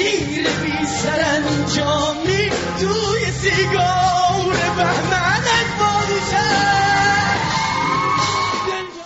شیر بی سرانجامی توی سیگار بهمنت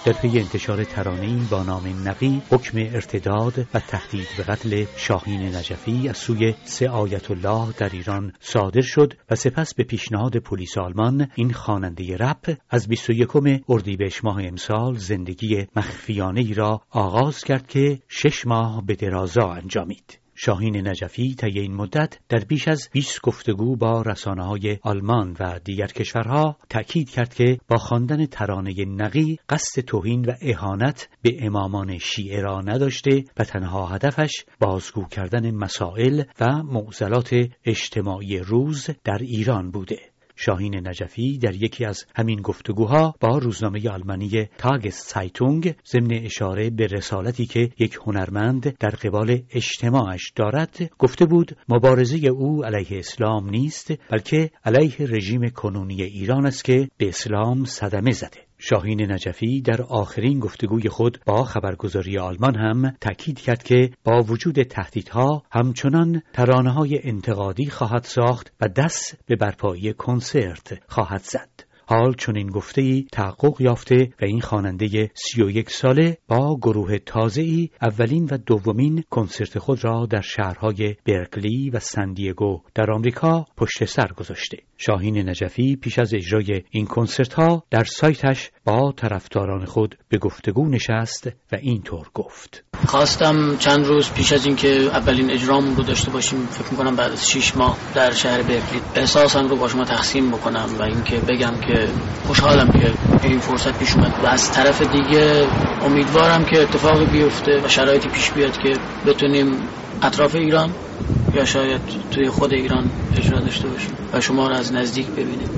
در پی انتشار ترانه با نام نقی حکم ارتداد و تهدید به قتل شاهین نجفی از سوی سه آیت الله در ایران صادر شد و سپس به پیشنهاد پلیس آلمان این خواننده رپ از 21 اردیبهشت ماه امسال زندگی مخفیانه ای را آغاز کرد که شش ماه به درازا انجامید. شاهین نجفی طی این مدت در بیش از 20 گفتگو با رسانه های آلمان و دیگر کشورها تأکید کرد که با خواندن ترانه نقی قصد توهین و اهانت به امامان شیعه را نداشته و تنها هدفش بازگو کردن مسائل و معضلات اجتماعی روز در ایران بوده. شاهین نجفی در یکی از همین گفتگوها با روزنامه آلمانی تاگس سایتونگ ضمن اشاره به رسالتی که یک هنرمند در قبال اجتماعش دارد گفته بود مبارزه او علیه اسلام نیست بلکه علیه رژیم کنونی ایران است که به اسلام صدمه زده. شاهین نجفی در آخرین گفتگوی خود با خبرگزاری آلمان هم تأکید کرد که با وجود تهدیدها همچنان ترانه های انتقادی خواهد ساخت و دست به برپایی کنسرت خواهد زد. حال چنین گفته ای تحقق یافته و این خواننده سی و یک ساله با گروه تازه ای اولین و دومین کنسرت خود را در شهرهای برکلی و سندیگو در آمریکا پشت سر گذاشته. شاهین نجفی پیش از اجرای این کنسرت ها در سایتش با طرفداران خود به گفتگو نشست و اینطور گفت خواستم چند روز پیش از اینکه اولین اجرامون رو داشته باشیم فکر می‌کنم بعد از شیش ماه در شهر برکلی احساسم رو با شما تقسیم بکنم و اینکه بگم که خوشحالم که این فرصت پیش اومد. و از طرف دیگه امیدوارم که اتفاقی بیفته و شرایطی پیش بیاد که بتونیم اطراف ایران یا شاید توی خود ایران اجرا داشته باشیم و شما رو از نزدیک ببینیم.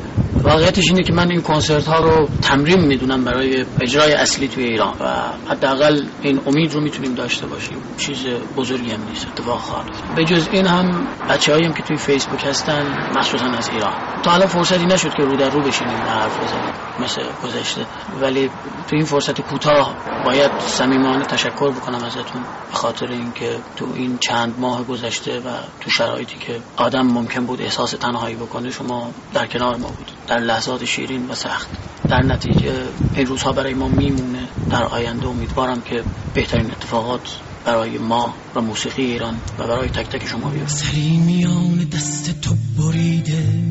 واقعیتش اینه که من این کنسرت ها رو تمرین می‌دونم برای اجرای اصلی توی ایران و حداقل این امید رو می‌تونیم داشته باشیم. چیز بزرگی هم نیست. اتفاق خواهد به جز این هم بچه هاییم که توی فیسبوک هستن مخصوصا از ایران. تا حالا فرصتی نشد که رو در رو بشینیم و حرف بزنیم مثل گذشته. ولی تو این فرصت کوتاه باید صمیمانه تشکر بکنم ازتون به خاطر اینکه تو این چند ماه گذشته و تو شرایطی که آدم ممکن بود احساس تنهایی بکنه شما در کنار ما بود در لحظات شیرین و سخت. در نتیجه این روزها برای ما میمونه. در آینده امیدوارم که بهترین اتفاقات برای ما و موسیقی ایران و برای تک تک شما بیفته. سری میان دست تو بریده.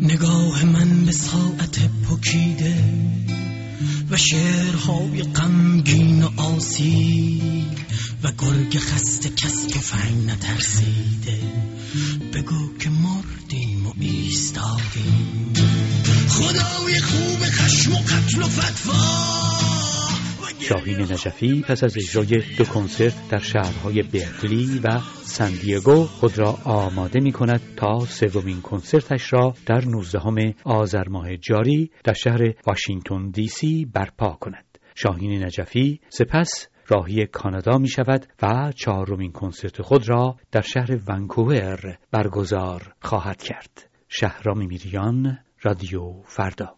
نگاه من به ساعت پکیده. و شعرهای غمگین و آسی و گرگ خسته کس تو فنگ نترسیده. بگو که مردیم و ایستادیم خدای خوب خشم و قتل و فتوا شاهین نجفی پس از اجرای دو کنسرت در شهرهای برکلی و سندیگو خود را آماده می کند تا سومین کنسرتش را در 19 آذر ماه جاری در شهر واشنگتن دی سی برپا کند. شاهین نجفی سپس راهی کانادا می شود و چهارمین کنسرت خود را در شهر ونکوور برگزار خواهد کرد. شهرام میریان رادیو فردا